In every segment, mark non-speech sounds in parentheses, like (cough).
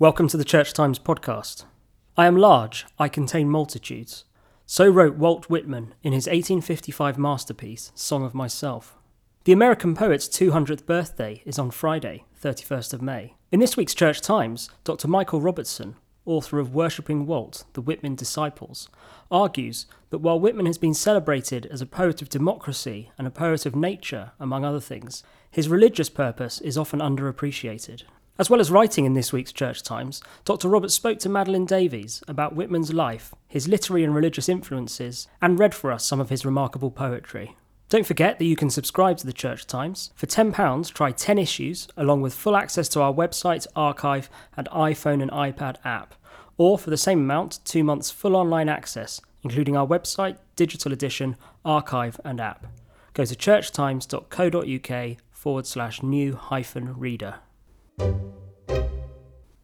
Welcome to the Church Times podcast. I am large, I contain multitudes. So wrote Walt Whitman in his 1855 masterpiece, Song of Myself. The American poet's 200th birthday is on Friday, 31st of May. In this week's Church Times, Dr. Michael Robertson, author of Worshipping Walt, The Whitman Disciples, argues that while Whitman has been celebrated as a poet of democracy and a poet of nature, among other things, his religious purpose is often underappreciated. As well as writing in this week's Church Times, Dr. Robertson spoke to Madeleine Davies about Whitman's life, his literary and religious influences, and read for us some of his remarkable poetry. Don't forget that you can subscribe to the Church Times. For £10, try 10 issues, along with full access to our website, archive, and iPhone and iPad app. Or for the same amount, two months full online access, including our website, digital edition, archive, and app. Go to churchtimes.co.uk forward slash new hyphen reader.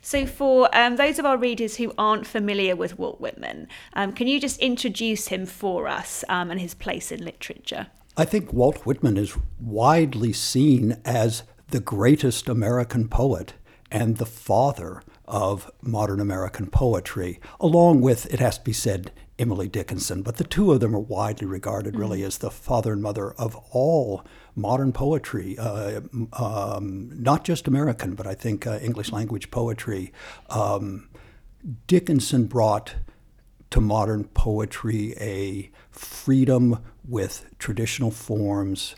So, for um, those of our readers who aren't familiar with Walt Whitman, um, can you just introduce him for us um, and his place in literature? I think Walt Whitman is widely seen as the greatest American poet and the father of modern American poetry, along with, it has to be said, Emily Dickinson. But the two of them are widely regarded really mm-hmm. as the father and mother of all modern poetry, uh, um, not just American, but I think uh, English language poetry. Um, Dickinson brought to modern poetry a freedom with traditional forms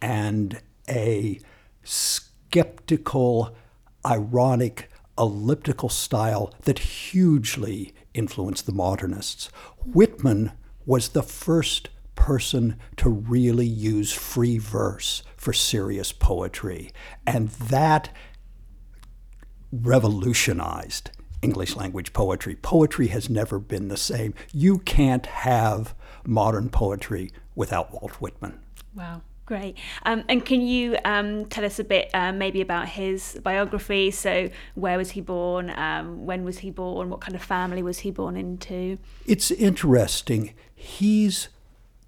and a skeptical, ironic, elliptical style that hugely influenced the modernists. Whitman was the first person to really use free verse for serious poetry. And that revolutionized English language poetry. Poetry has never been the same. You can't have modern poetry without Walt Whitman. Wow. Great. Um, and can you um, tell us a bit uh, maybe about his biography? So, where was he born? Um, when was he born? What kind of family was he born into? It's interesting. He's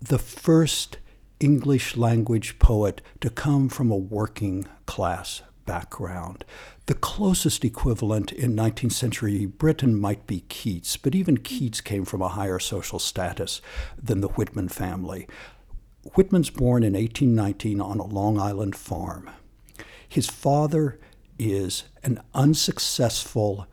the first English language poet to come from a working class background. The closest equivalent in 19th century Britain might be Keats, but even Keats came from a higher social status than the Whitman family. Whitman's born in 1819 on a Long Island farm. His father is an unsuccessful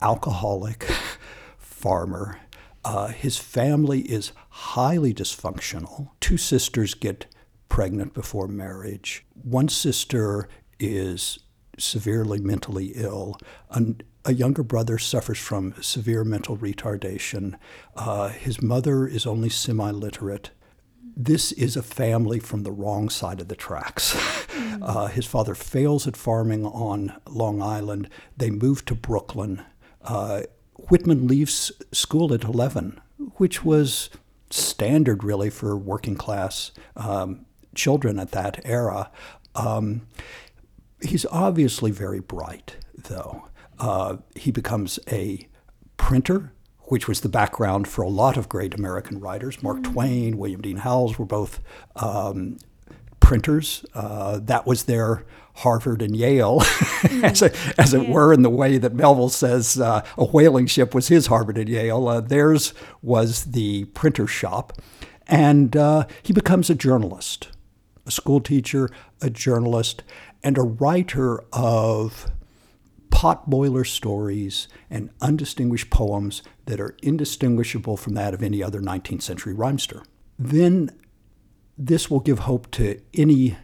alcoholic (laughs) farmer uh, his family is highly dysfunctional. Two sisters get pregnant before marriage. One sister is severely mentally ill. An, a younger brother suffers from severe mental retardation. Uh, his mother is only semi literate. This is a family from the wrong side of the tracks. (laughs) uh, his father fails at farming on Long Island. They move to Brooklyn. Uh, Whitman leaves school at 11, which was standard really for working class um, children at that era. Um, he's obviously very bright, though. Uh, he becomes a printer, which was the background for a lot of great American writers. Mark mm-hmm. Twain, William Dean Howells were both um, printers. Uh, that was their Harvard and Yale, mm. as, a, as, it were, in the way that Melville says uh, a whaling ship was his Harvard and Yale. Uh, theirs was the printer shop. And uh, he becomes a journalist, a school teacher, a journalist, and a writer of potboiler stories and undistinguished poems that are indistinguishable from that of any other 19th century rhymester. Then this will give hope to any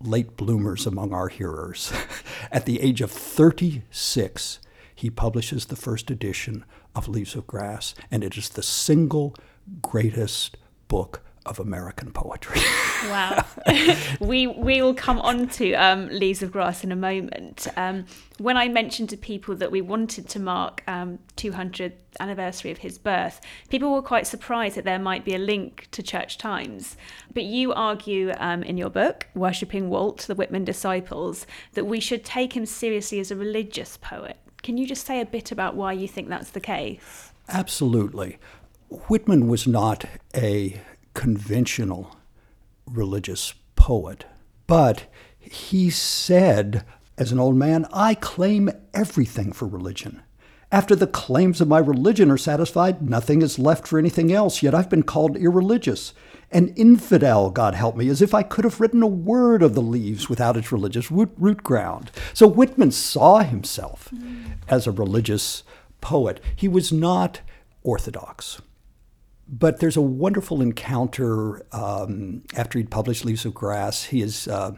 late bloomers among our hearers. (laughs) At the age of 36, he publishes the first edition of Leaves of Grass, and it is the single greatest book of American poetry. (laughs) wow. (laughs) we we will come on to um, Leaves of Grass in a moment. Um, when I mentioned to people that we wanted to mark um, 200th anniversary of his birth, people were quite surprised that there might be a link to Church Times. But you argue um, in your book, Worshipping Walt, the Whitman Disciples, that we should take him seriously as a religious poet. Can you just say a bit about why you think that's the case? Absolutely. Whitman was not a conventional religious poet, but he said As an old man, I claim everything for religion. After the claims of my religion are satisfied, nothing is left for anything else, yet I've been called irreligious. An infidel, God help me, as if I could have written a word of the leaves without its religious root, root ground. So Whitman saw himself as a religious poet. He was not orthodox. But there's a wonderful encounter um, after he'd published Leaves of Grass. His uh,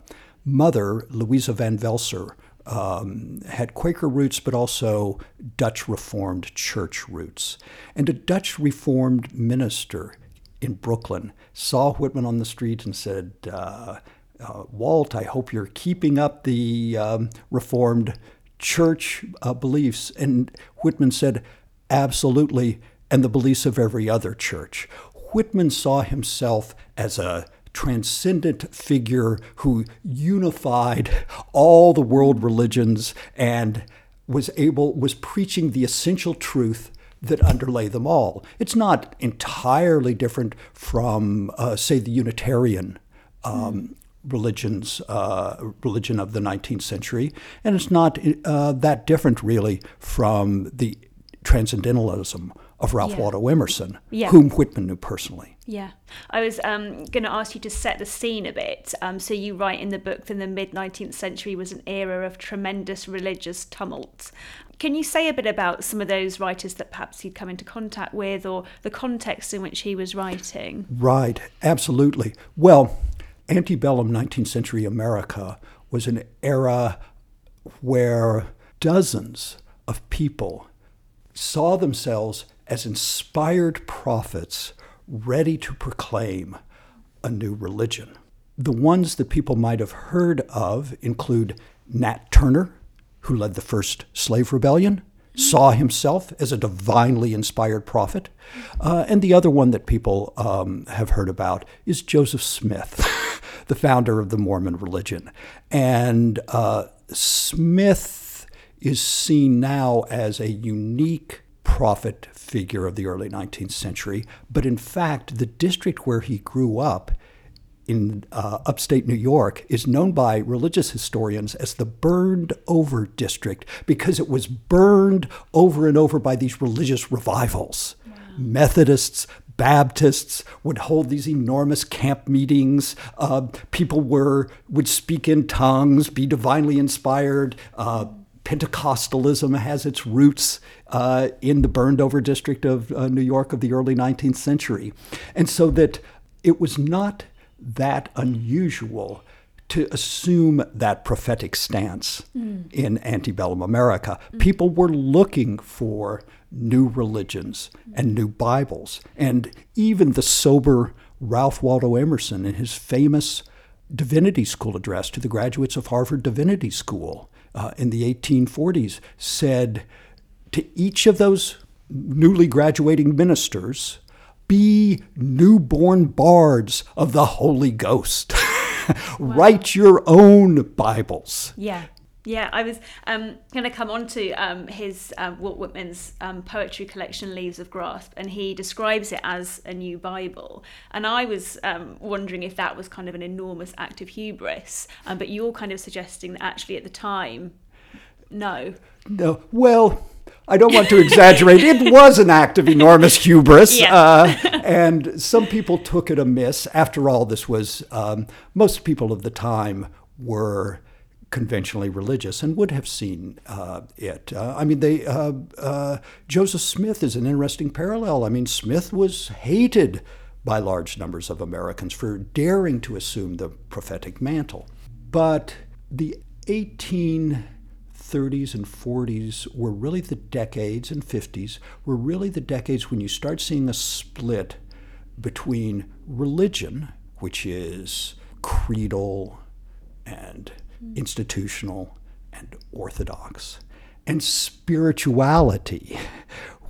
mother, Louisa van Velsor, um, had Quaker roots, but also Dutch Reformed church roots. And a Dutch Reformed minister in Brooklyn saw Whitman on the street and said, uh, uh, Walt, I hope you're keeping up the um, Reformed church uh, beliefs. And Whitman said, Absolutely and the beliefs of every other church. Whitman saw himself as a transcendent figure who unified all the world religions and was able was preaching the essential truth that underlay them all. It's not entirely different from, uh, say, the Unitarian um, religions, uh, religion of the 19th century, and it's not uh, that different really from the transcendentalism of Ralph Yeah. Waldo Emerson, Yeah. whom Whitman knew personally. Yeah, I was um, going to ask you to set the scene a bit. Um, so you write in the book that the mid 19th century was an era of tremendous religious tumult. Can you say a bit about some of those writers that perhaps you'd come into contact with, or the context in which he was writing? Right, absolutely. Well, antebellum 19th century America was an era where dozens of people saw themselves as inspired prophets ready to proclaim a new religion. The ones that people might have heard of include Nat Turner, who led the first slave rebellion, saw himself as a divinely inspired prophet. Uh, and the other one that people um, have heard about is Joseph Smith, (laughs) the founder of the Mormon religion. And uh, Smith is seen now as a unique prophet figure of the early 19th century. But in fact, the district where he grew up in uh, upstate New York is known by religious historians as the burned over district because it was burned over and over by these religious revivals. Methodists, Baptists would hold these enormous camp meetings. Uh, people were would speak in tongues, be divinely inspired. Uh, Pentecostalism has its roots uh, in the burned over district of uh, New York of the early 19th century. And so that it was not that unusual to assume that prophetic stance in antebellum America. People were looking for new religions and new Bibles. And even the sober Ralph Waldo Emerson, in his famous divinity school address to the graduates of Harvard Divinity School uh, in the 1840s, said to each of those newly graduating ministers, be newborn bards of the Holy Ghost. (laughs) Write your own Bibles. Yeah. Yeah, I was um, going to come on to um, his um, Walt Whitman's um, poetry collection, Leaves of Grass, and he describes it as a new Bible. And I was um, wondering if that was kind of an enormous act of hubris, um, but you're kind of suggesting that actually at the time, no. No, well, I don't want to exaggerate. it was an act of enormous hubris, Yeah. uh, and some people took it amiss. After all, this was um, most people of the time were conventionally religious and would have seen uh, it. Uh, I mean, they uh, uh, Joseph Smith is an interesting parallel. I mean, Smith was hated by large numbers of Americans for daring to assume the prophetic mantle, but the 18 30s and 40s were really the decades, and 50s were really the decades when you start seeing a split between religion, which is creedal and institutional and orthodox, and spirituality,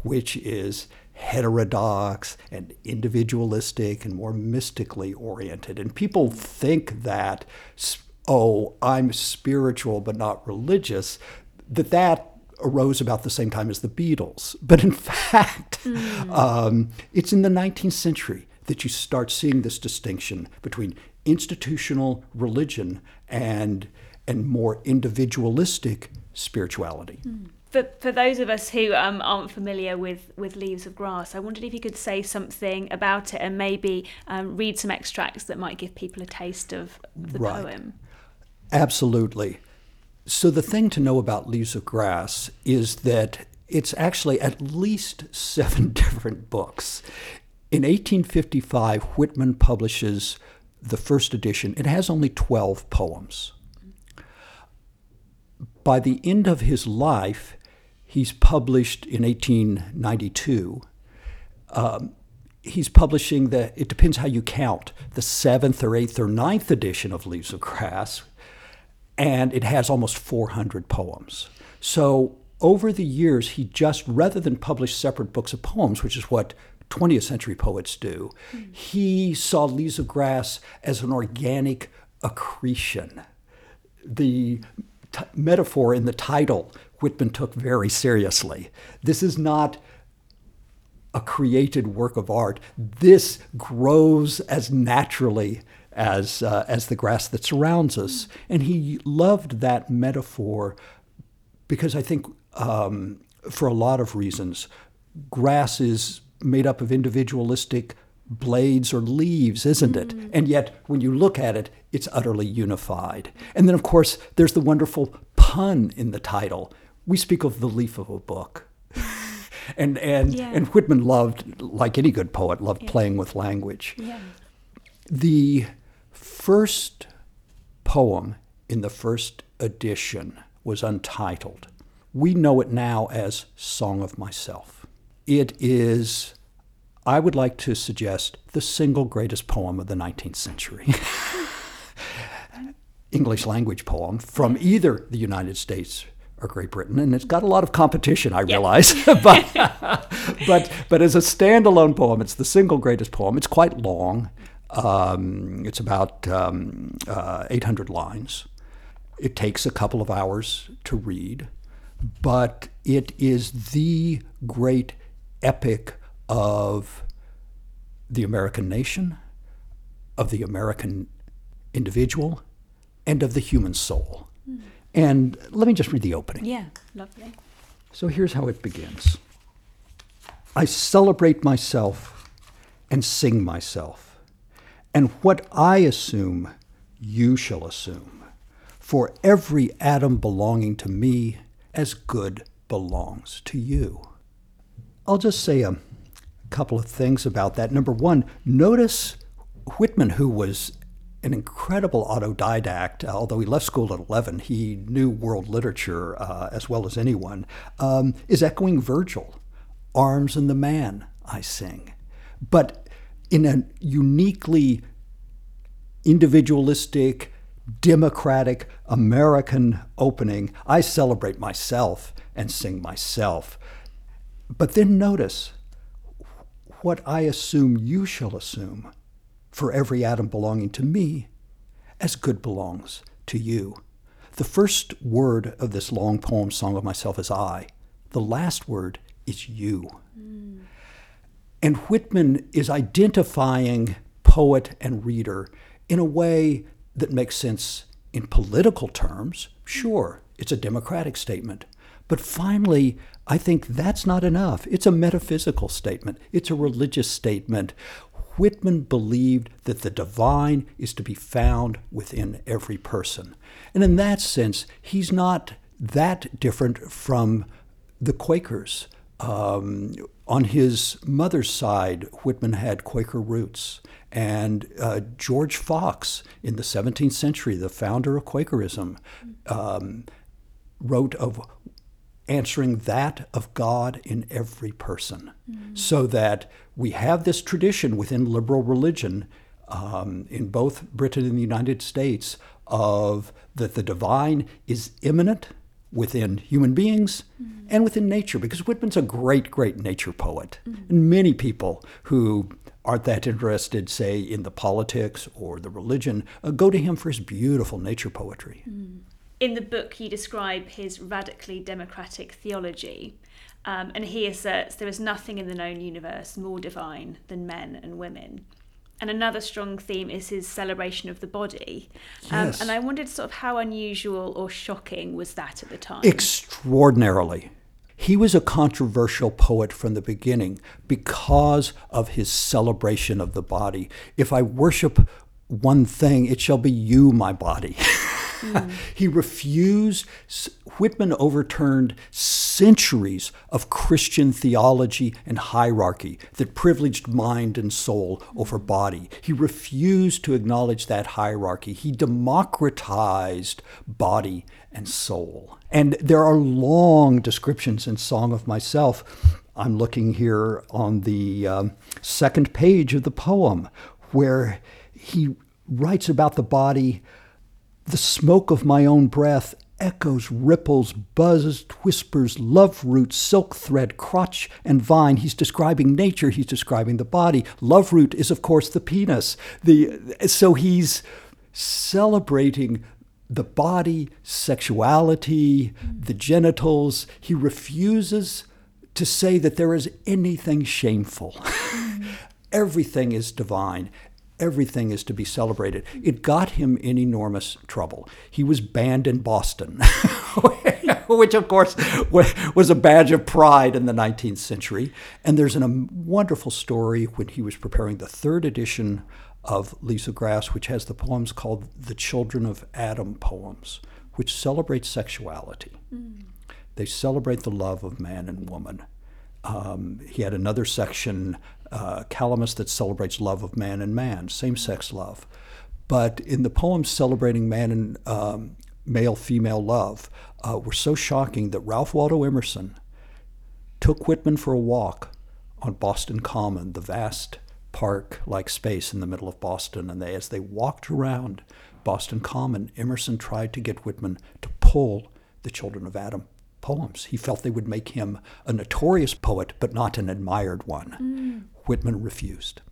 which is heterodox and individualistic and more mystically oriented. And people think that, oh, I'm spiritual but not religious, that that arose about the same time as the Beatles. But in (laughs) fact, um, it's in the 19th century that you start seeing this distinction between institutional religion and and more individualistic spirituality. For, for those of us who um, aren't familiar with, with Leaves of Grass, I wondered if you could say something about it and maybe um, read some extracts that might give people a taste of the Right. poem. Absolutely. So, the thing to know about Leaves of Grass is that it's actually at least seven (laughs) different books. In 1855, Whitman publishes the first edition. It has only 12 poems. By the end of his life, he's published in 1892 um, he's publishing the it depends how you count the seventh or eighth or ninth edition of leaves of grass and it has almost 400 poems. So over the years he just rather than publish separate books of poems which is what 20th century poets do he saw leaves of grass as an organic accretion. The t- metaphor in the title whitman took very seriously this is not a created work of art. This grows as naturally as uh, as the grass that surrounds us, and he loved that metaphor because I think um, for a lot of reasons, grass is made up of individualistic blades or leaves, isn't it? Mm. And yet, when you look at it, it's utterly unified. And then, of course, there's the wonderful pun in the title. We speak of the leaf of a book. (laughs) and and Yeah. and Whitman loved, like any good poet, loved playing with language. Yeah. The first poem in the first edition was untitled. We know it now as Song of Myself. It is, I would like to suggest, the single greatest poem of the 19th century. (laughs) English language poem from either the United States or Great Britain, and it's got a lot of competition, I realize. (laughs) but, but, but as a standalone poem, it's the single greatest poem. It's quite long. Um, it's about um, uh, 800 lines. It takes a couple of hours to read, but it is the great epic of the American nation, of the American individual, and of the human soul. Hmm. And let me just read the opening. Yeah. Lovely. So here's how it begins I celebrate myself and sing myself, and what I assume, you shall assume, for every atom belonging to me as good belongs to you. I'll just say a couple of things about that. Number one, notice Whitman, who was an incredible autodidact. uh, Although he left school at 11, he knew world literature uh, as well as anyone, um, is echoing Virgil. Arms and the man, I sing. But in a uniquely individualistic, democratic, American opening, I celebrate myself and sing myself. But then notice what I assume you shall assume for every atom belonging to me as good belongs to you. The first word of this long poem, Song of Myself, is I. The last word is you. Hmm. And Whitman is identifying poet and reader in a way that makes sense in political terms. Sure, it's a democratic statement. But finally, I think that's not enough. It's a metaphysical statement, it's a religious statement. Whitman believed that the divine is to be found within every person. And in that sense, he's not that different from the Quakers. Um, on his mother's side, Whitman had Quaker roots. And uh, George Fox, in the 17th century, the founder of Quakerism, um, wrote of answering that of God in every person. So that we have this tradition within liberal religion um, in both Britain and the United States of that the divine is immanent within human beings and within nature because Whitman's a great, great nature poet. And many people who aren't that interested, say, in the politics or the religion, uh, go to him for his beautiful nature poetry. In the book, you describe his radically democratic theology, um, and he asserts there is nothing in the known universe more divine than men and women. and another strong theme is his celebration of the body. Um, Yes. and I wondered sort of how unusual or shocking was that at the time? extraordinarily. He was a controversial poet from the beginning because of his celebration of the body. If I worship one thing, it shall be you, my body. (laughs) (laughs) he refused, Whitman overturned centuries of Christian theology and hierarchy that privileged mind and soul over body. He refused to acknowledge that hierarchy. He democratized body and soul. And there are long descriptions in Song of Myself. I'm looking here on the um, second page of the poem where he writes about the body the smoke of my own breath echoes, ripples, buzzes, whispers, love root, silk thread, crotch, and vine. He's describing nature, he's describing the body. Love root is, of course, the penis. The, so he's celebrating the body, sexuality, the genitals. He refuses to say that there is anything shameful. (laughs) Everything is divine. Everything is to be celebrated. It got him in enormous trouble. He was banned in Boston, (laughs) which, of course, was a badge of pride in the 19th century. And there's a wonderful story when he was preparing the third edition of Leaves of Grass, which has the poems called the Children of Adam poems, which celebrate sexuality. They celebrate the love of man and woman. Um, he had another section, uh, Calamus, that celebrates love of man and man, same sex love. But in the poems celebrating man and um, male female love, uh, were so shocking that Ralph Waldo Emerson took Whitman for a walk on Boston Common, the vast park like space in the middle of Boston. And they, as they walked around Boston Common, Emerson tried to get Whitman to pull the Children of Adam poems. He felt they would make him a notorious poet, but not an admired one. Whitman refused.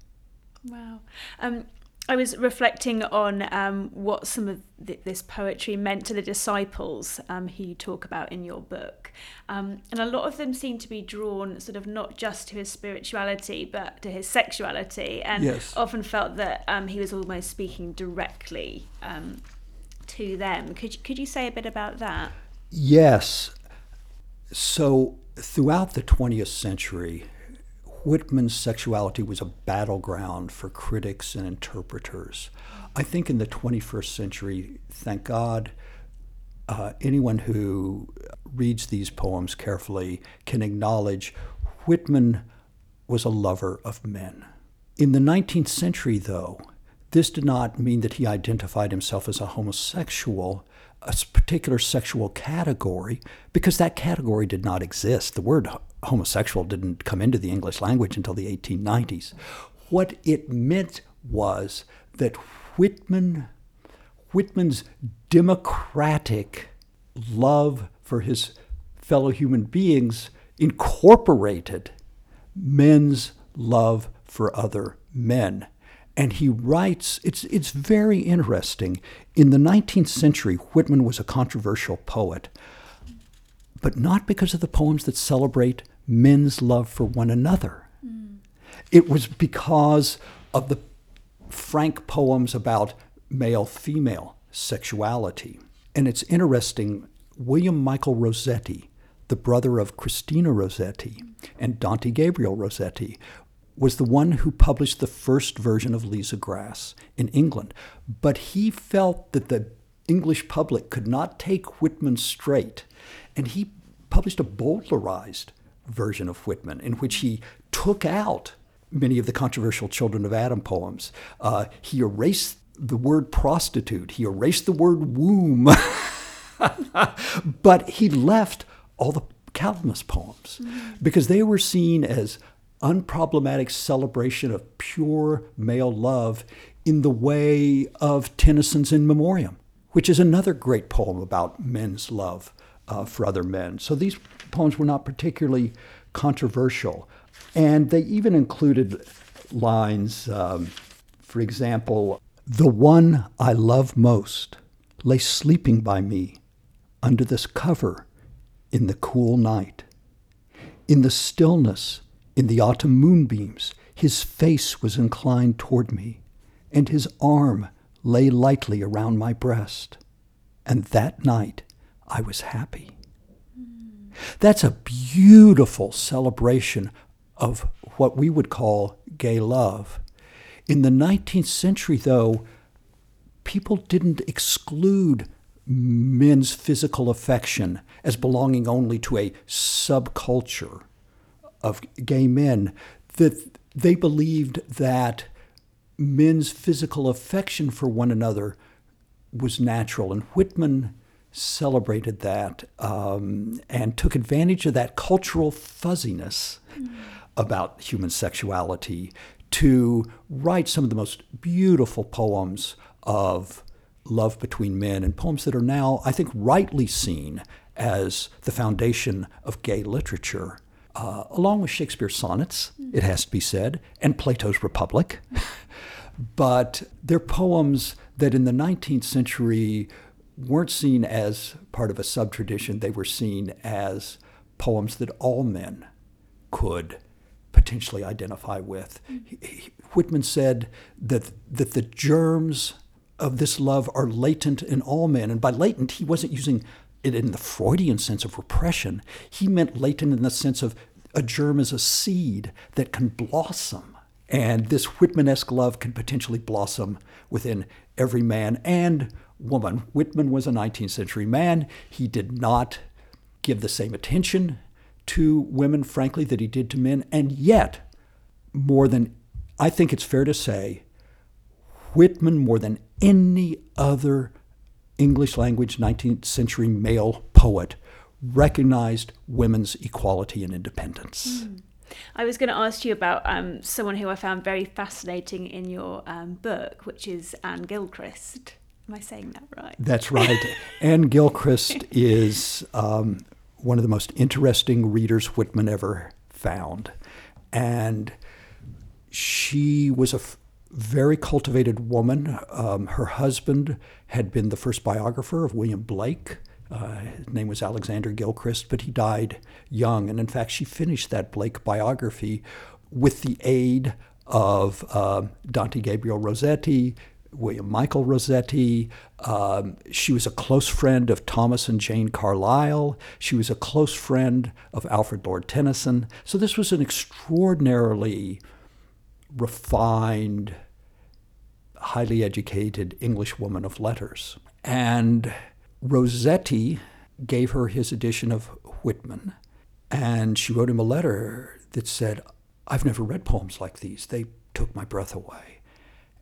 Wow. Um, I was reflecting on um, what some of th- this poetry meant to the disciples um, who you talk about in your book. Um, and a lot of them seem to be drawn sort of not just to his spirituality, but to his sexuality, and Yes. often felt that um, he was almost speaking directly um, to them. Could, could you say a bit about that? Yes. So throughout the 20th century, Whitman's sexuality was a battleground for critics and interpreters. I think in the 21st century, thank God, uh, anyone who reads these poems carefully can acknowledge Whitman was a lover of men. In the 19th century, though, this did not mean that he identified himself as a homosexual, a particular sexual category, because that category did not exist. The word homosexual didn't come into the English language until the 1890s. What it meant was that Whitman Whitman's democratic love for his fellow human beings incorporated men's love for other men. And he writes, it's, it's very interesting. In the 19th century, Whitman was a controversial poet, but not because of the poems that celebrate men's love for one another. Mm. It was because of the frank poems about male female sexuality. And it's interesting, William Michael Rossetti, the brother of Christina Rossetti and Dante Gabriel Rossetti, was the one who published the first version of Leaves of Grass in England. But he felt that the English public could not take Whitman straight, and he published a Bowdlerized version of Whitman in which he took out many of the controversial Children of Adam poems. Uh, he erased the word prostitute, he erased the word womb, (laughs) but he left all the Calamus poems because they were seen as unproblematic celebration of pure male love in the way of Tennyson's In Memoriam, which is another great poem about men's love uh, for other men. So these poems were not particularly controversial. And they even included lines, um, for example, the one I love most lay sleeping by me under this cover in the cool night. In the stillness, in the autumn moonbeams, his face was inclined toward me. and his arm lay lightly around my breast. And that night I was happy. That's a beautiful celebration of what we would call gay love. In the 19th century, though, people didn't exclude men's physical affection as belonging only to a subculture of gay men, that they believed that men's physical affection for one another was natural. And Whitman celebrated that um, and took advantage of that cultural fuzziness mm. about human sexuality to write some of the most beautiful poems of love between men and poems that are now, I think, rightly seen as the foundation of gay literature. Uh, along with Shakespeare's sonnets, it has to be said, and Plato's Republic. (laughs) but they're poems that in the 19th century weren't seen as part of a subtradition, they were seen as poems that all men could potentially identify with. Whitman said that, that the germs of this love are latent in all men. And by latent, he wasn't using in the Freudian sense of repression. He meant latent in the sense of a germ is a seed that can blossom. And this Whitmanesque love can potentially blossom within every man and woman. Whitman was a 19th century man. He did not give the same attention to women, frankly, that he did to men. And yet, more than, I think it's fair to say, Whitman, more than any other English language 19th century male poet, recognized women's equality and independence. Mm. I was going to ask you about um, someone who I found very fascinating in your um, book, which is Anne Gilchrist. Am I saying that right? That's right. (laughs) Anne Gilchrist is um, one of the most interesting readers Whitman ever found. And she was a very cultivated woman. Um, her husband had been the first biographer of William Blake. Uh, his name was Alexander Gilchrist, but he died young. And in fact, she finished that Blake biography with the aid of uh, Dante Gabriel Rossetti, William Michael Rossetti. Um, she was a close friend of Thomas and Jane Carlyle. She was a close friend of Alfred Lord Tennyson. So this was an extraordinarily refined, highly educated English woman of letters. And Rossetti gave her his edition of Whitman, and she wrote him a letter that said, I've never read poems like these. They took my breath away.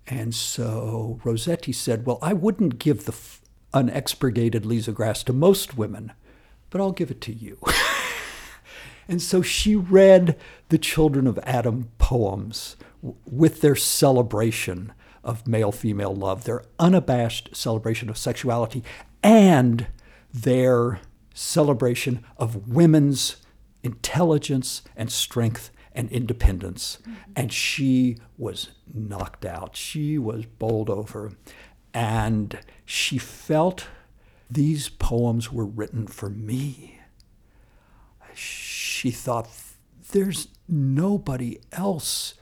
And so Rossetti said, Well, I wouldn't give the f- unexpurgated Leaves of Grass to most women, but I'll give it to you. (laughs) and so she read the Children of Adam poems w- with their celebration of male female love, their unabashed celebration of sexuality, and their celebration of women's intelligence and strength and independence. Mm-hmm. And she was knocked out. She was bowled over. And she felt these poems were written for me. She thought, there's nobody else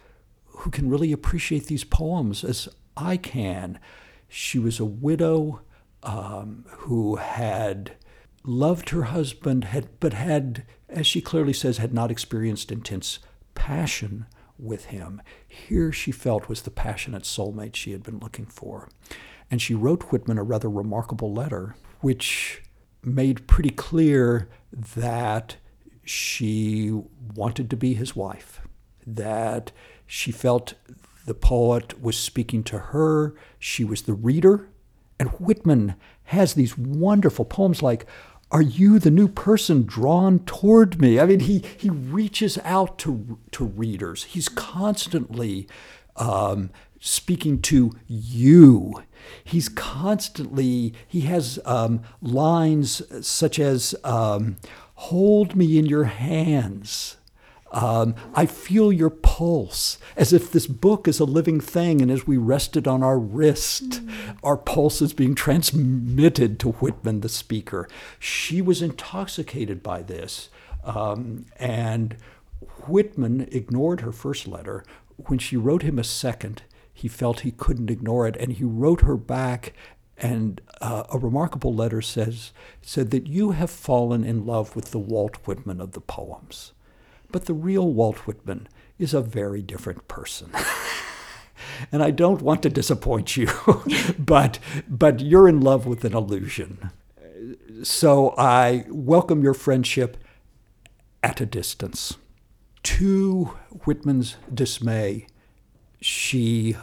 who can really appreciate these poems as I can. She was a widow um, who had loved her husband, had, but had, as she clearly says, had not experienced intense passion with him. Here she felt was the passionate soulmate she had been looking for. And she wrote Whitman a rather remarkable letter, which made pretty clear that she wanted to be his wife, that she felt the poet was speaking to her, she was the reader, and Whitman has these wonderful poems like, Are you the new person drawn toward me? I mean, he, he reaches out to, to readers. He's constantly um, speaking to you. He's constantly, he has um, lines such as, um, Hold me in your hands. Um, I feel your pulse as if this book is a living thing, and as we rest it on our wrist, mm. our pulse is being transmitted to Whitman, the speaker. She was intoxicated by this, um, and Whitman ignored her first letter. When she wrote him a second, he felt he couldn't ignore it, and he wrote her back. And uh, a remarkable letter says said that you have fallen in love with the Walt Whitman of the poems, but the real Walt Whitman is a very different person. (laughs) and I don't want to disappoint you, (laughs) but but you're in love with an illusion. So I welcome your friendship at a distance. To Whitman's dismay, she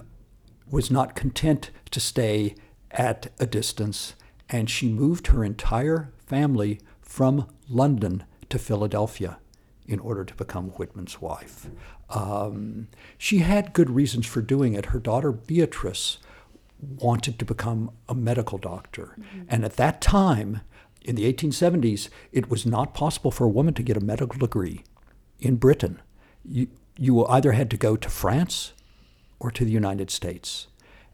was not content to stay at a distance, and she moved her entire family from London to Philadelphia in order to become Whitman's wife. Um, she had good reasons for doing it. Her daughter Beatrice wanted to become a medical doctor. Mm-hmm. And at that time, in the 1870s, it was not possible for a woman to get a medical degree in Britain. You, you either had to go to France or to the United States.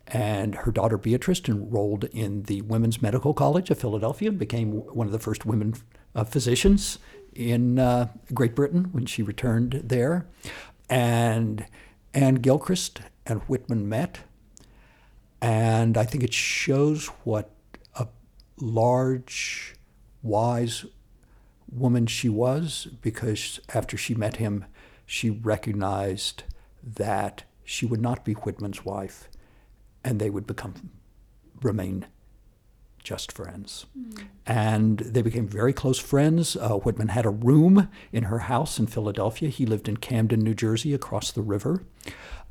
And her daughter Beatrice enrolled in the Women's Medical College of Philadelphia and became one of the first women uh, physicians in uh, Great Britain when she returned there. And Anne Gilchrist and Whitman met. And I think it shows what a large, wise woman she was because after she met him, she recognized that she would not be Whitman's wife and they would become remain just friends. Mm. And they became very close friends. Uh, Whitman had a room in her house in Philadelphia. He lived in Camden, New Jersey, across the river.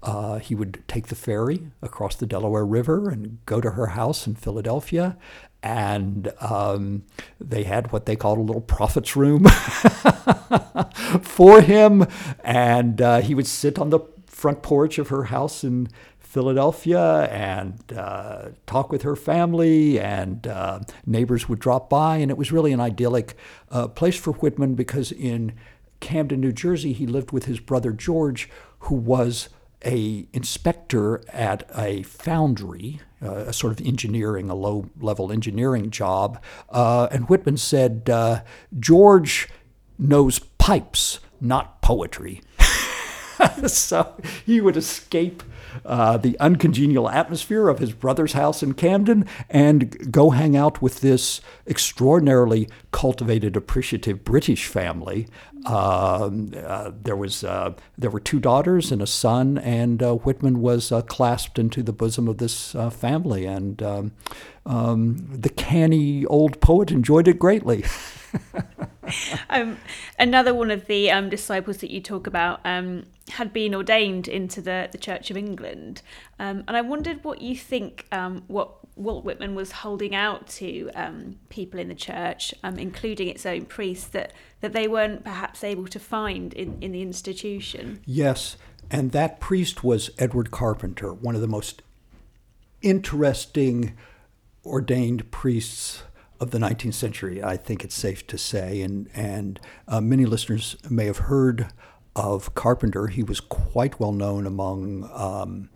Uh, he would take the ferry across the Delaware River and go to her house in Philadelphia. And um, they had what they called a little prophet's room (laughs) for him. And uh, he would sit on the front porch of her house in Philadelphia and uh, talk with her family, and uh, neighbors would drop by. And it was really an idyllic uh, place for Whitman because in Camden, New Jersey, he lived with his brother George, who was a inspector at a foundry, uh, a sort of engineering, a low-level engineering job. Uh, and Whitman said, uh, George knows pipes, not poetry. (laughs) so he would escape uh, the uncongenial atmosphere of his brother's house in Camden and go hang out with this extraordinarily cultivated, appreciative British family. Um, uh, there was uh, there were two daughters and a son, and uh, Whitman was uh, clasped into the bosom of this uh, family, and um, um, the canny old poet enjoyed it greatly. (laughs) um, another one of the um, disciples that you talk about um, had been ordained into the, the Church of England. Um, and I wondered what you think um, what Walt Whitman was holding out to um, people in the church, including its own priests, that, that they weren't perhaps able to find in, in the institution. Yes, and that priest was Edward Carpenter, one of the most interesting ordained priests of the 19th century, I think it's safe to say. And, and uh, many listeners may have heard of Carpenter. He was quite well known among um,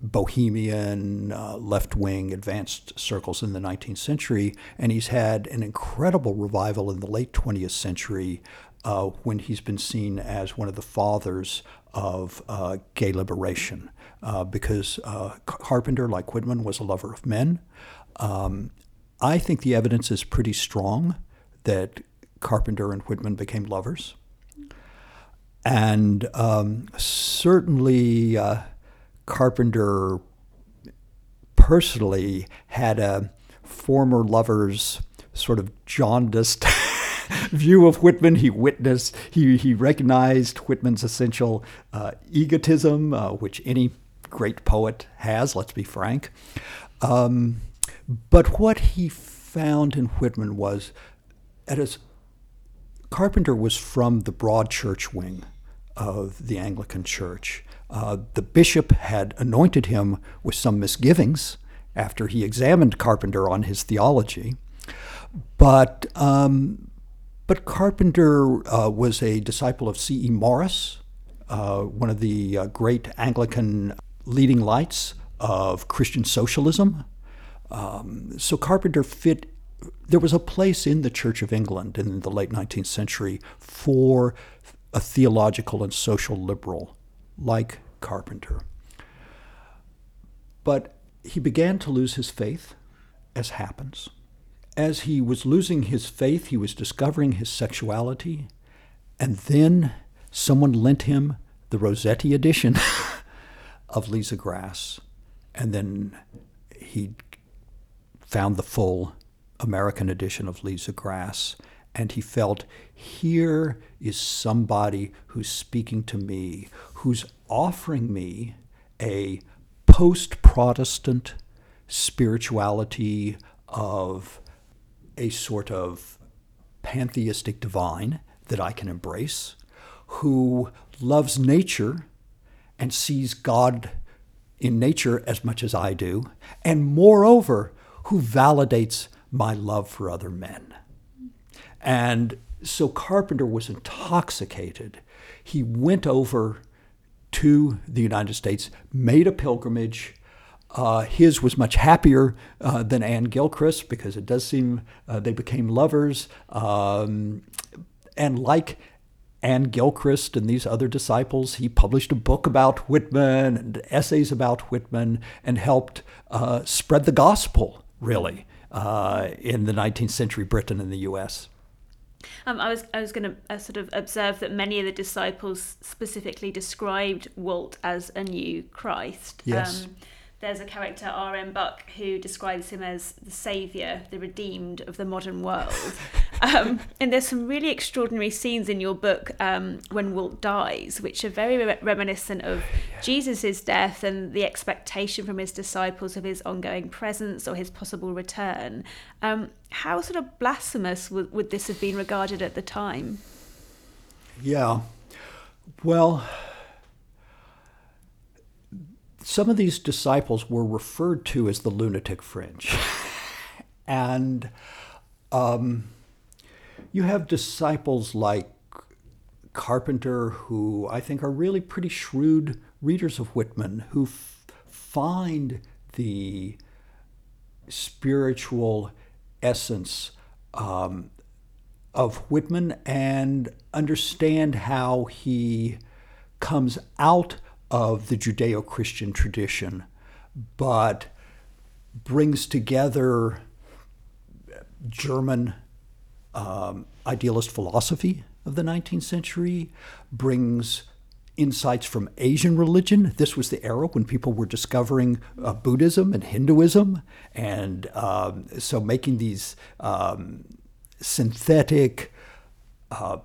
bohemian, uh, left wing, advanced circles in the 19th century. And he's had an incredible revival in the late 20th century uh, when he's been seen as one of the fathers of uh, gay liberation. Uh, because uh, Carpenter, like Whitman, was a lover of men. Um, I think the evidence is pretty strong that Carpenter and Whitman became lovers. And um, certainly uh, Carpenter personally had a former lover's sort of jaundiced (laughs) view of Whitman. He witnessed, he, he recognized Whitman's essential uh, egotism, uh, which any great poet has, let's be frank. Um, but what he found in Whitman was, at his, Carpenter was from the broad church wing of the Anglican Church. Uh, the bishop had anointed him with some misgivings after he examined Carpenter on his theology. But, um, but Carpenter uh, was a disciple of C.E. Maurice, uh, one of the uh, great Anglican leading lights of Christian socialism. Um, so Carpenter fit. There was a place in the Church of England in the late 19th century for a theological and social liberal like Carpenter. But he began to lose his faith, as happens. As he was losing his faith, he was discovering his sexuality. And then someone lent him the Rossetti edition (laughs) of Leaves of Grass. And then he found the full American edition of Leaves of Grass. And he felt, here is somebody who's speaking to me, who's offering me a post Protestant spirituality of a sort of pantheistic divine that I can embrace, who loves nature and sees God in nature as much as I do, and moreover, who validates my love for other men. And so Carpenter was intoxicated. He went over to the United States, made a pilgrimage. Uh, his was much happier uh, than Anne Gilchrist because it does seem uh, they became lovers. Um, and like Anne Gilchrist and these other disciples, he published a book about Whitman and essays about Whitman and helped uh, spread the gospel, really, uh, in the 19th century Britain and the US. Um, I was I was going to uh, sort of observe that many of the disciples specifically described Walt as a new Christ. Yes. Um, there's a character R.M. Bucke who describes him as the saviour, the redeemed of the modern world. (laughs) um, and there's some really extraordinary scenes in your book um, when Walt dies, which are very re- reminiscent of yeah. Jesus' death and the expectation from his disciples of his ongoing presence or his possible return. Um, how sort of blasphemous would, would this have been regarded at the time? Yeah. Well, some of these disciples were referred to as the lunatic fringe. (laughs) and um, you have disciples like Carpenter, who I think are really pretty shrewd readers of Whitman, who f- find the spiritual essence um, of Whitman and understand how he comes out of the Judeo Christian tradition, but brings together German um, idealist philosophy of the 19th century, brings insights from Asian religion. This was the era when people were discovering uh, Buddhism and Hinduism, and um, so making these um, synthetic, uh,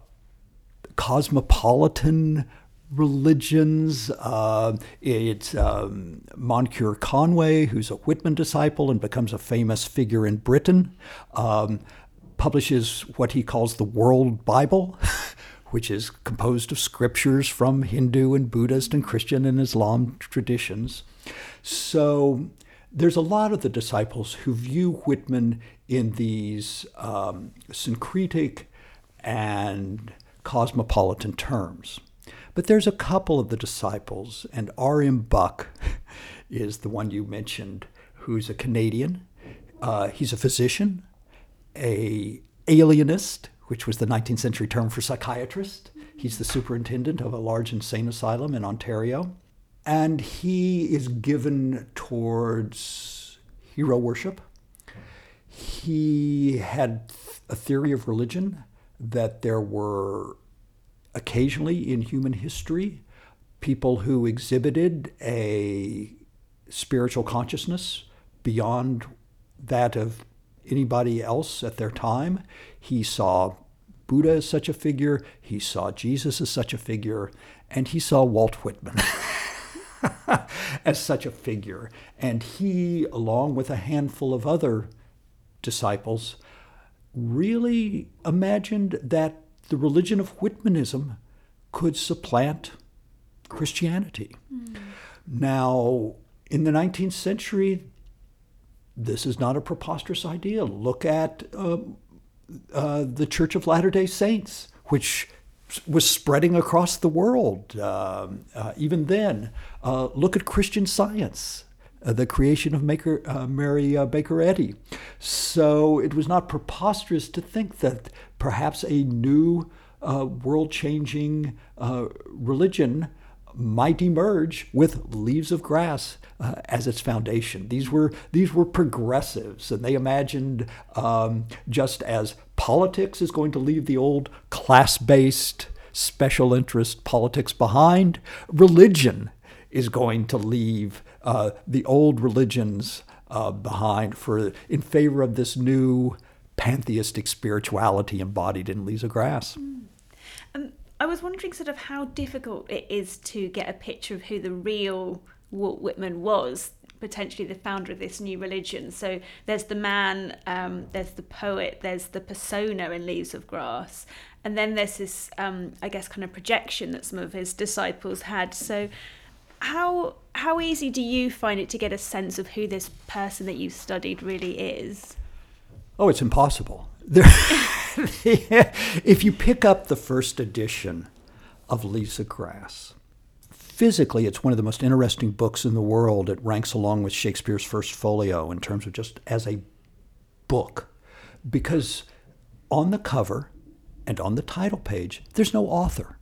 cosmopolitan religions. Uh, it's um, Moncure Conway, who's a Whitman disciple and becomes a famous figure in Britain, um, publishes what he calls the World Bible. (laughs) which is composed of scriptures from Hindu and Buddhist and Christian and Islam traditions. So there's a lot of the disciples who view Whitman in these um, syncretic and cosmopolitan terms. But there's a couple of the disciples, and R.M. Bucke (laughs) is the one you mentioned, who's a Canadian. Uh, he's a physician, a alienist, which was the 19th century term for psychiatrist. He's the superintendent of a large insane asylum in Ontario. And he is given towards hero worship. He had a theory of religion that there were occasionally in human history people who exhibited a spiritual consciousness beyond that of anybody else at their time. He saw Buddha as such a figure, he saw Jesus as such a figure, and he saw Walt Whitman. (laughs) as such a figure. And he, along with a handful of other disciples, really imagined that the religion of Whitmanism could supplant Christianity. Mm. Now, in the 19th century, this is not a preposterous idea. Look at uh, uh, the Church of Latter day Saints, which was spreading across the world um, uh, even then. Uh, look at Christian science. Uh, the creation of Maker, uh, Mary Baker Eddy. So it was not preposterous to think that perhaps a new world changing religion might emerge with Leaves of Grass uh, as its foundation. These were these were progressives, and they imagined um, just as politics is going to leave the old class-based special interest politics behind, religion is going to leave uh, the old religions uh, behind for in favor of this new pantheistic spirituality embodied in Leaves of Grass. Mm. Um, I was wondering sort of how difficult it is to get a picture of who the real Walt Whitman was, potentially the founder of this new religion. So there's the man, um, there's the poet, there's the persona in Leaves of Grass, and then there's this, um, I guess, kind of projection that some of his disciples had. So how how easy do you find it to get a sense of who this person that you studied really is? Oh, it's impossible. (laughs) If you pick up the first edition of of Grass, physically, it's one of the most interesting books in the world. It ranks along with Shakespeare's First Folio in terms of just as a book, because on the cover and on the title page, there's no author.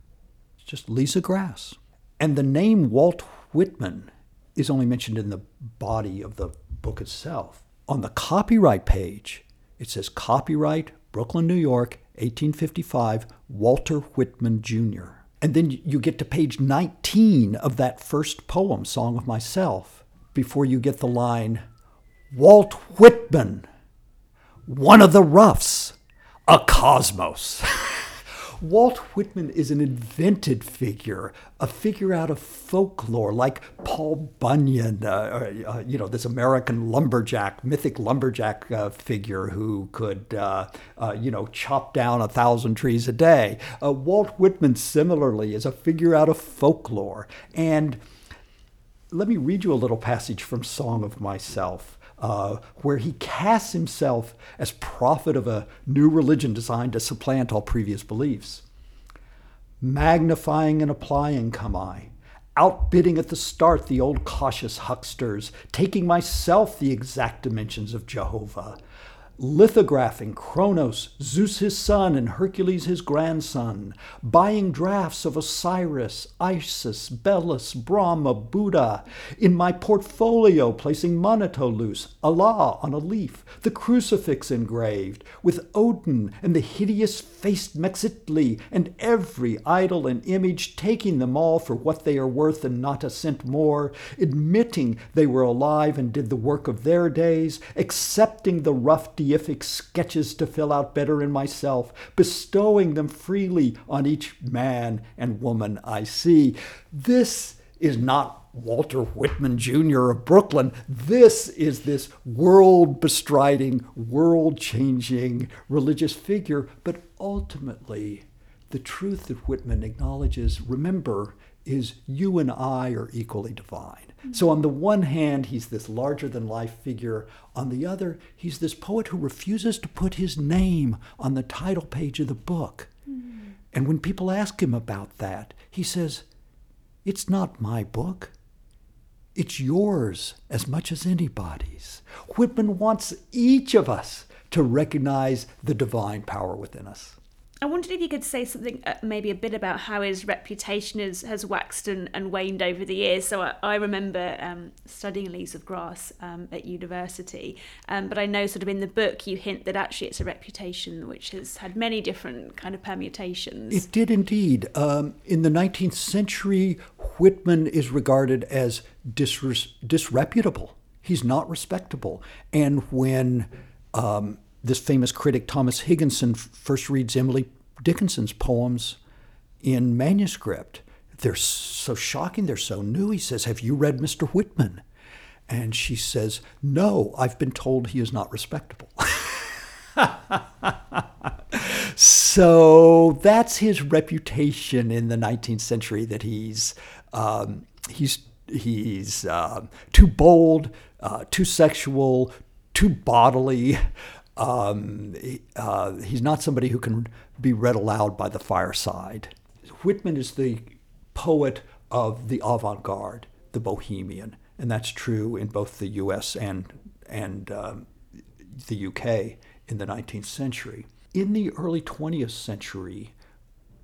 It's just of Grass. And the name Walt Whitman is only mentioned in the body of the book itself. On the copyright page, it says copyright Brooklyn, New York, 1855, Walter Whitman Jr. And then you get to page 19 of that first poem, Song of Myself, before you get the line Walt Whitman, one of the roughs, a cosmos. (laughs) Walt Whitman is an invented figure, a figure out of folklore, like Paul Bunyan, uh, uh, you know, this American lumberjack, mythic lumberjack uh, figure who could, uh, uh, you know, chop down a thousand trees a day. Uh, Walt Whitman, similarly, is a figure out of folklore. And let me read you a little passage from Song of Myself uh, where he casts himself as prophet of a new religion designed to supplant all previous beliefs. Magnifying and applying come I, outbidding at the start the old cautious hucksters, taking myself the exact dimensions of Jehovah lithographing Kronos, Zeus his son, and Hercules his grandson, buying drafts of Osiris, Isis, Belus, Brahma, Buddha, in my portfolio placing Manito loose, Allah on a leaf, the crucifix engraved, with Odin and the hideous faced Mexitli, and every idol and image, taking them all for what they are worth and not a cent more, admitting they were alive and did the work of their days, accepting the rough deific sketches to fill out better in myself, bestowing them freely on each man and woman I see. This is not Walter Whitman Jr. of Brooklyn. This is this world bestriding, world changing religious figure. But ultimately, the truth that Whitman acknowledges, remember, is you and I are equally divine. So, on the one hand, he's this larger than life figure. On the other, he's this poet who refuses to put his name on the title page of the book. Mm. And when people ask him about that, he says, It's not my book. It's yours as much as anybody's. Whitman wants each of us to recognize the divine power within us. I wondered if you could say something, uh, maybe a bit about how his reputation has, has waxed and, and waned over the years. So I, I remember um, studying Leaves of Grass um, at university, um, but I know sort of in the book you hint that actually it's a reputation which has had many different kind of permutations. It did indeed. Um, in the 19th century, Whitman is regarded as disreputable. He's not respectable. And when um, this famous critic Thomas Higginson first reads Emily Dickinson's poems in manuscript. They're so shocking, they're so new. He says, Have you read Mr. Whitman? And she says, No, I've been told he is not respectable. (laughs) so that's his reputation in the 19th century that he's um, he's he's uh, too bold, uh, too sexual, too bodily, um, uh, he's not somebody who can be read aloud by the fireside. Whitman is the poet of the avant garde, the bohemian, and that's true in both the US and, and um, the UK in the 19th century. In the early 20th century,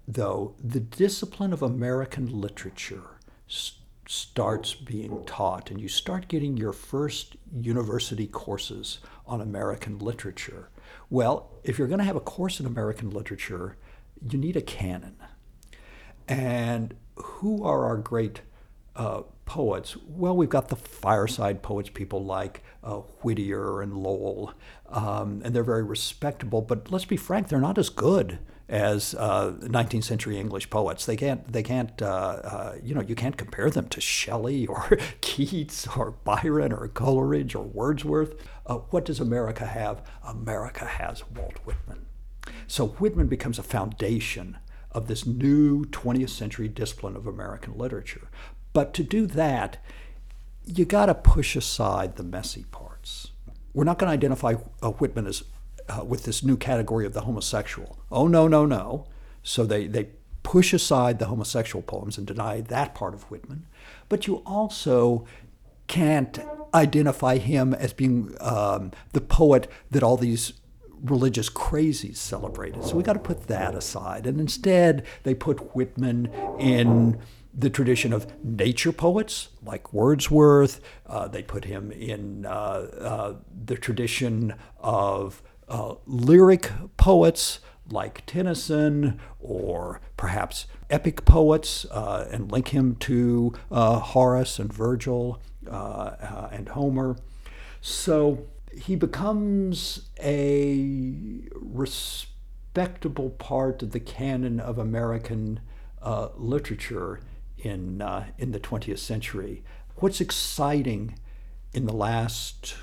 though, the discipline of American literature s- starts being taught and you start getting your first university courses on American literature. Well, if you're going to have a course in American literature, you need a canon. And who are our great uh, poets? Well, we've got the fireside poets, people like uh, Whittier and Lowell, um, and they're very respectable. But let's be frank, they're not as good as uh, 19th century English poets. They can't, they can't, uh, uh, you know, you can't compare them to Shelley or (laughs) Keats or Byron or Coleridge or Wordsworth. Uh, what does America have? America has Walt Whitman. So Whitman becomes a foundation of this new 20th century discipline of American literature. But to do that, you got to push aside the messy parts. We're not going to identify uh, Whitman as uh, with this new category of the homosexual. Oh no, no, no. So they they push aside the homosexual poems and deny that part of Whitman. But you also can't identify him as being um, the poet that all these religious crazies celebrated. So we got to put that aside. And instead, they put Whitman in the tradition of nature poets like Wordsworth. Uh, they put him in uh, uh, the tradition of uh, lyric poets like Tennyson or perhaps epic poets uh, and link him to uh, Horace and Virgil and Homer. So he becomes a respectable part of the canon of American uh, literature in uh, in the 20th century. What's exciting in the last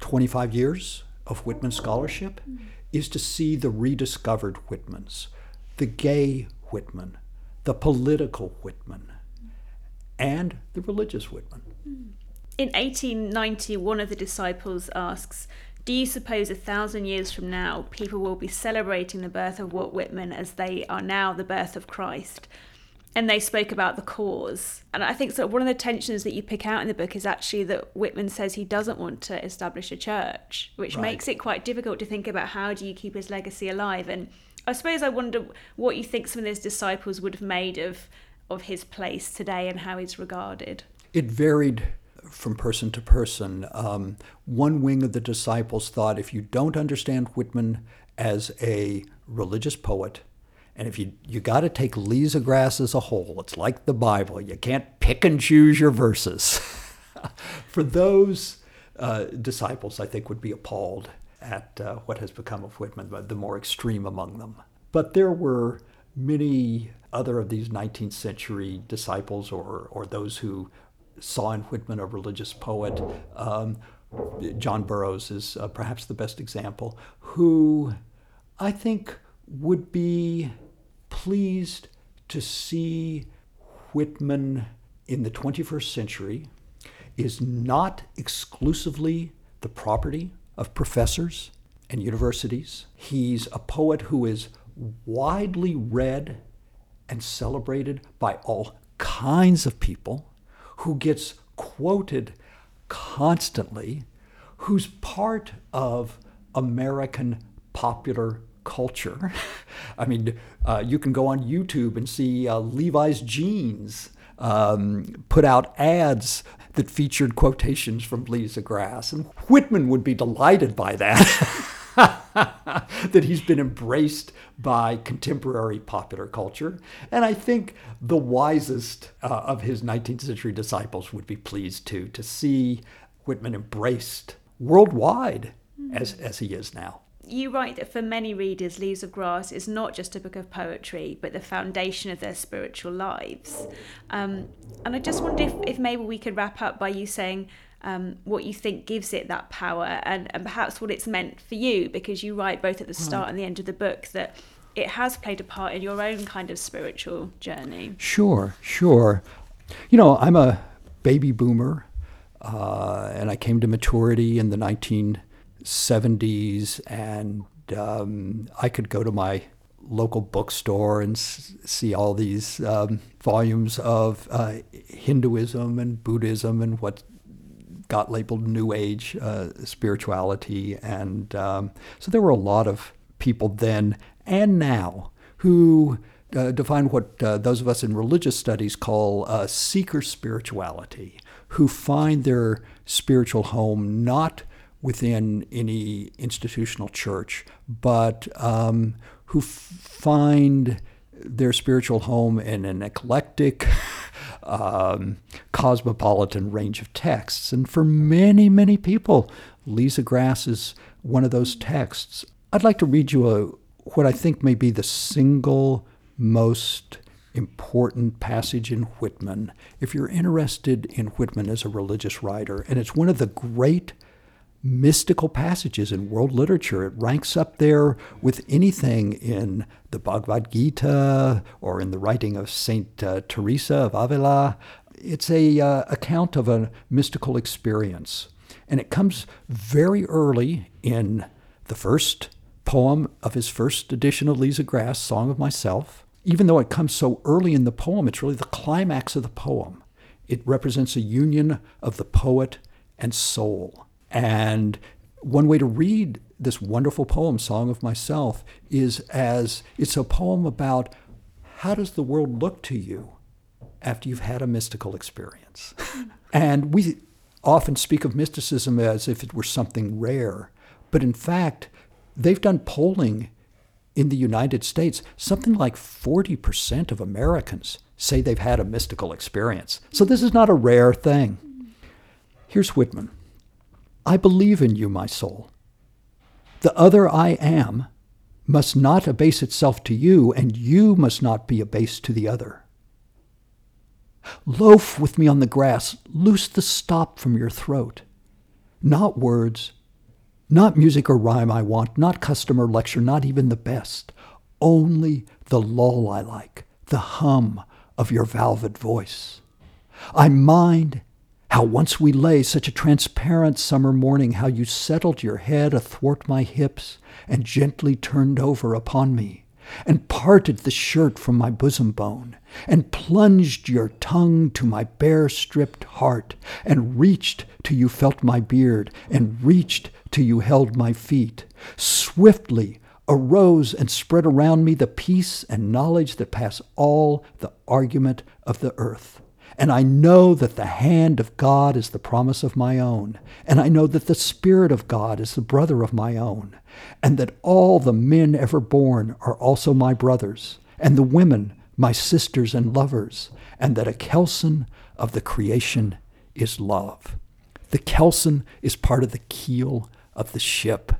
25 years of Whitman scholarship is to see the rediscovered Whitmans, the gay Whitman, the political Whitman, and the religious Whitman. In 1890, one of the disciples asks, Do you suppose a thousand years from now people will be celebrating the birth of Walt Whitman as they are now the birth of Christ? And they spoke about the cause. And I think so one of the tensions that you pick out in the book is actually that Whitman says he doesn't want to establish a church, which Right. makes it quite difficult to think about how do you keep his legacy alive. And I suppose I wonder what you think some of those disciples would have made of of his place today and how he's regarded. It varied from person to person. Um, one wing of the disciples thought if you don't understand Whitman as a religious poet, and if you you got to take Leaves of Grass as a whole, it's like the Bible. You can't pick and choose your verses. (laughs) For those uh, disciples, I think would be appalled at uh, what has become of Whitman, the- the more extreme among them. But there were many other of these 19th century disciples or, or those who saw in Whitman a religious poet. Um, John Burroughs is uh, perhaps the best example, who I think would be pleased to see Whitman in the 21st century is not exclusively the property of professors and universities. He's a poet who is widely read and celebrated by all kinds of people, who gets quoted constantly, who's part of American popular culture. (laughs) I mean, uh, you can go on YouTube and see uh, Levi's Jeans um, put out ads that featured quotations from Leaves of Grass, and Whitman would be delighted by that. (laughs) that he's been embraced by contemporary popular culture. And I think the wisest uh, of his 19th century disciples would be pleased too to see Whitman embraced worldwide as, as he is now. You write that for many readers, Leaves of Grass is not just a book of poetry, but the foundation of their spiritual lives. Um, and I just wonder if, if maybe we could wrap up by you saying um, what you think gives it that power and, and perhaps what it's meant for you, because you write both at the start and the end of the book that it has played a part in your own kind of spiritual journey. Sure, sure. You know, I'm a baby boomer, uh, and I came to maturity in the 1970s, and um, I could go to my local bookstore and s- see all these um, volumes of uh, Hinduism and Buddhism and what got labeled New Age uh, spirituality. And um, so there were a lot of people then and now who uh, define what uh, those of us in religious studies call uh, seeker spirituality, who find their spiritual home not within any institutional church, but um, who f- find their spiritual home in an eclectic, (laughs) um, cosmopolitan range of texts. And for many, many people, Leaves of Grass is one of those texts. I'd like to read you a, what I think may be the single most important passage in Whitman. If you're interested in Whitman as a religious writer, and it's one of the great mystical passages in world literature. It ranks up there with anything in the Bhagavad Gita or in the writing of Saint uh, Teresa of Avila. It's a uh, account of a mystical experience, and it comes very early in the first poem of his first edition of Leaves of Grass, Song of Myself. Even though it comes so early in the poem, it's really the climax of the poem. It represents a union of the poet and soul. And one way to read this wonderful poem, Song of Myself, is as it's a poem about how does the world look to you after you've had a mystical experience? (laughs) and we often speak of mysticism as if it were something rare. But in fact, they've done polling in the United States. Something like 40% of Americans say they've had a mystical experience. So this is not a rare thing. Here's Whitman. I believe in you, my soul. The other I am must not abase itself to you, and you must not be abased to the other. Loaf with me on the grass, loose the stop from your throat. Not words, not music or rhyme I want, not custom or lecture, not even the best. Only the lull I like, the hum of your velvet voice. I mind how once we lay such a transparent summer morning, how you settled your head athwart my hips and gently turned over upon me, and parted the shirt from my bosom bone, and plunged your tongue to my bare stripped heart, and reached till you felt my beard, and reached till you held my feet. Swiftly arose and spread around me the peace and knowledge that pass all the argument of the earth. And I know that the hand of God is the promise of my own. And I know that the Spirit of God is the brother of my own. And that all the men ever born are also my brothers, and the women my sisters and lovers. And that a kelson of the creation is love. The kelson is part of the keel of the ship.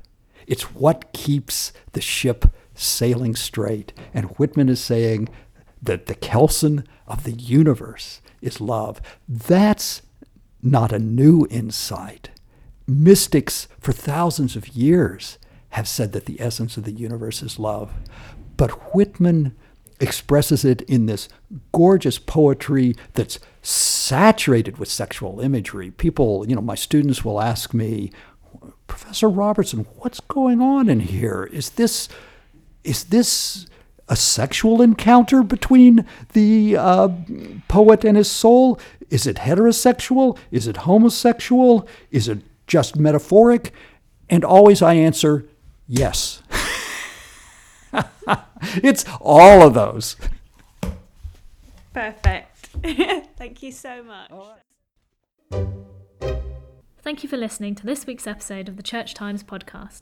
It's what keeps the ship sailing straight. And Whitman is saying that the kelson of the universe is love. That's not a new insight. Mystics for thousands of years have said that the essence of the universe is love. But Whitman expresses it in this gorgeous poetry that's saturated with sexual imagery. People, you know, my students will ask me, Professor Robertson, what's going on in here? Is this is this a sexual encounter between the uh, poet and his soul? Is it heterosexual? Is it homosexual? Is it just metaphoric? And always I answer, yes. (laughs) it's all of those. Perfect. (laughs) Thank you so much. Thank you for listening to this week's episode of the Church Times podcast.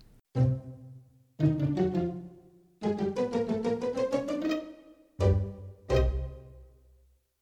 thank you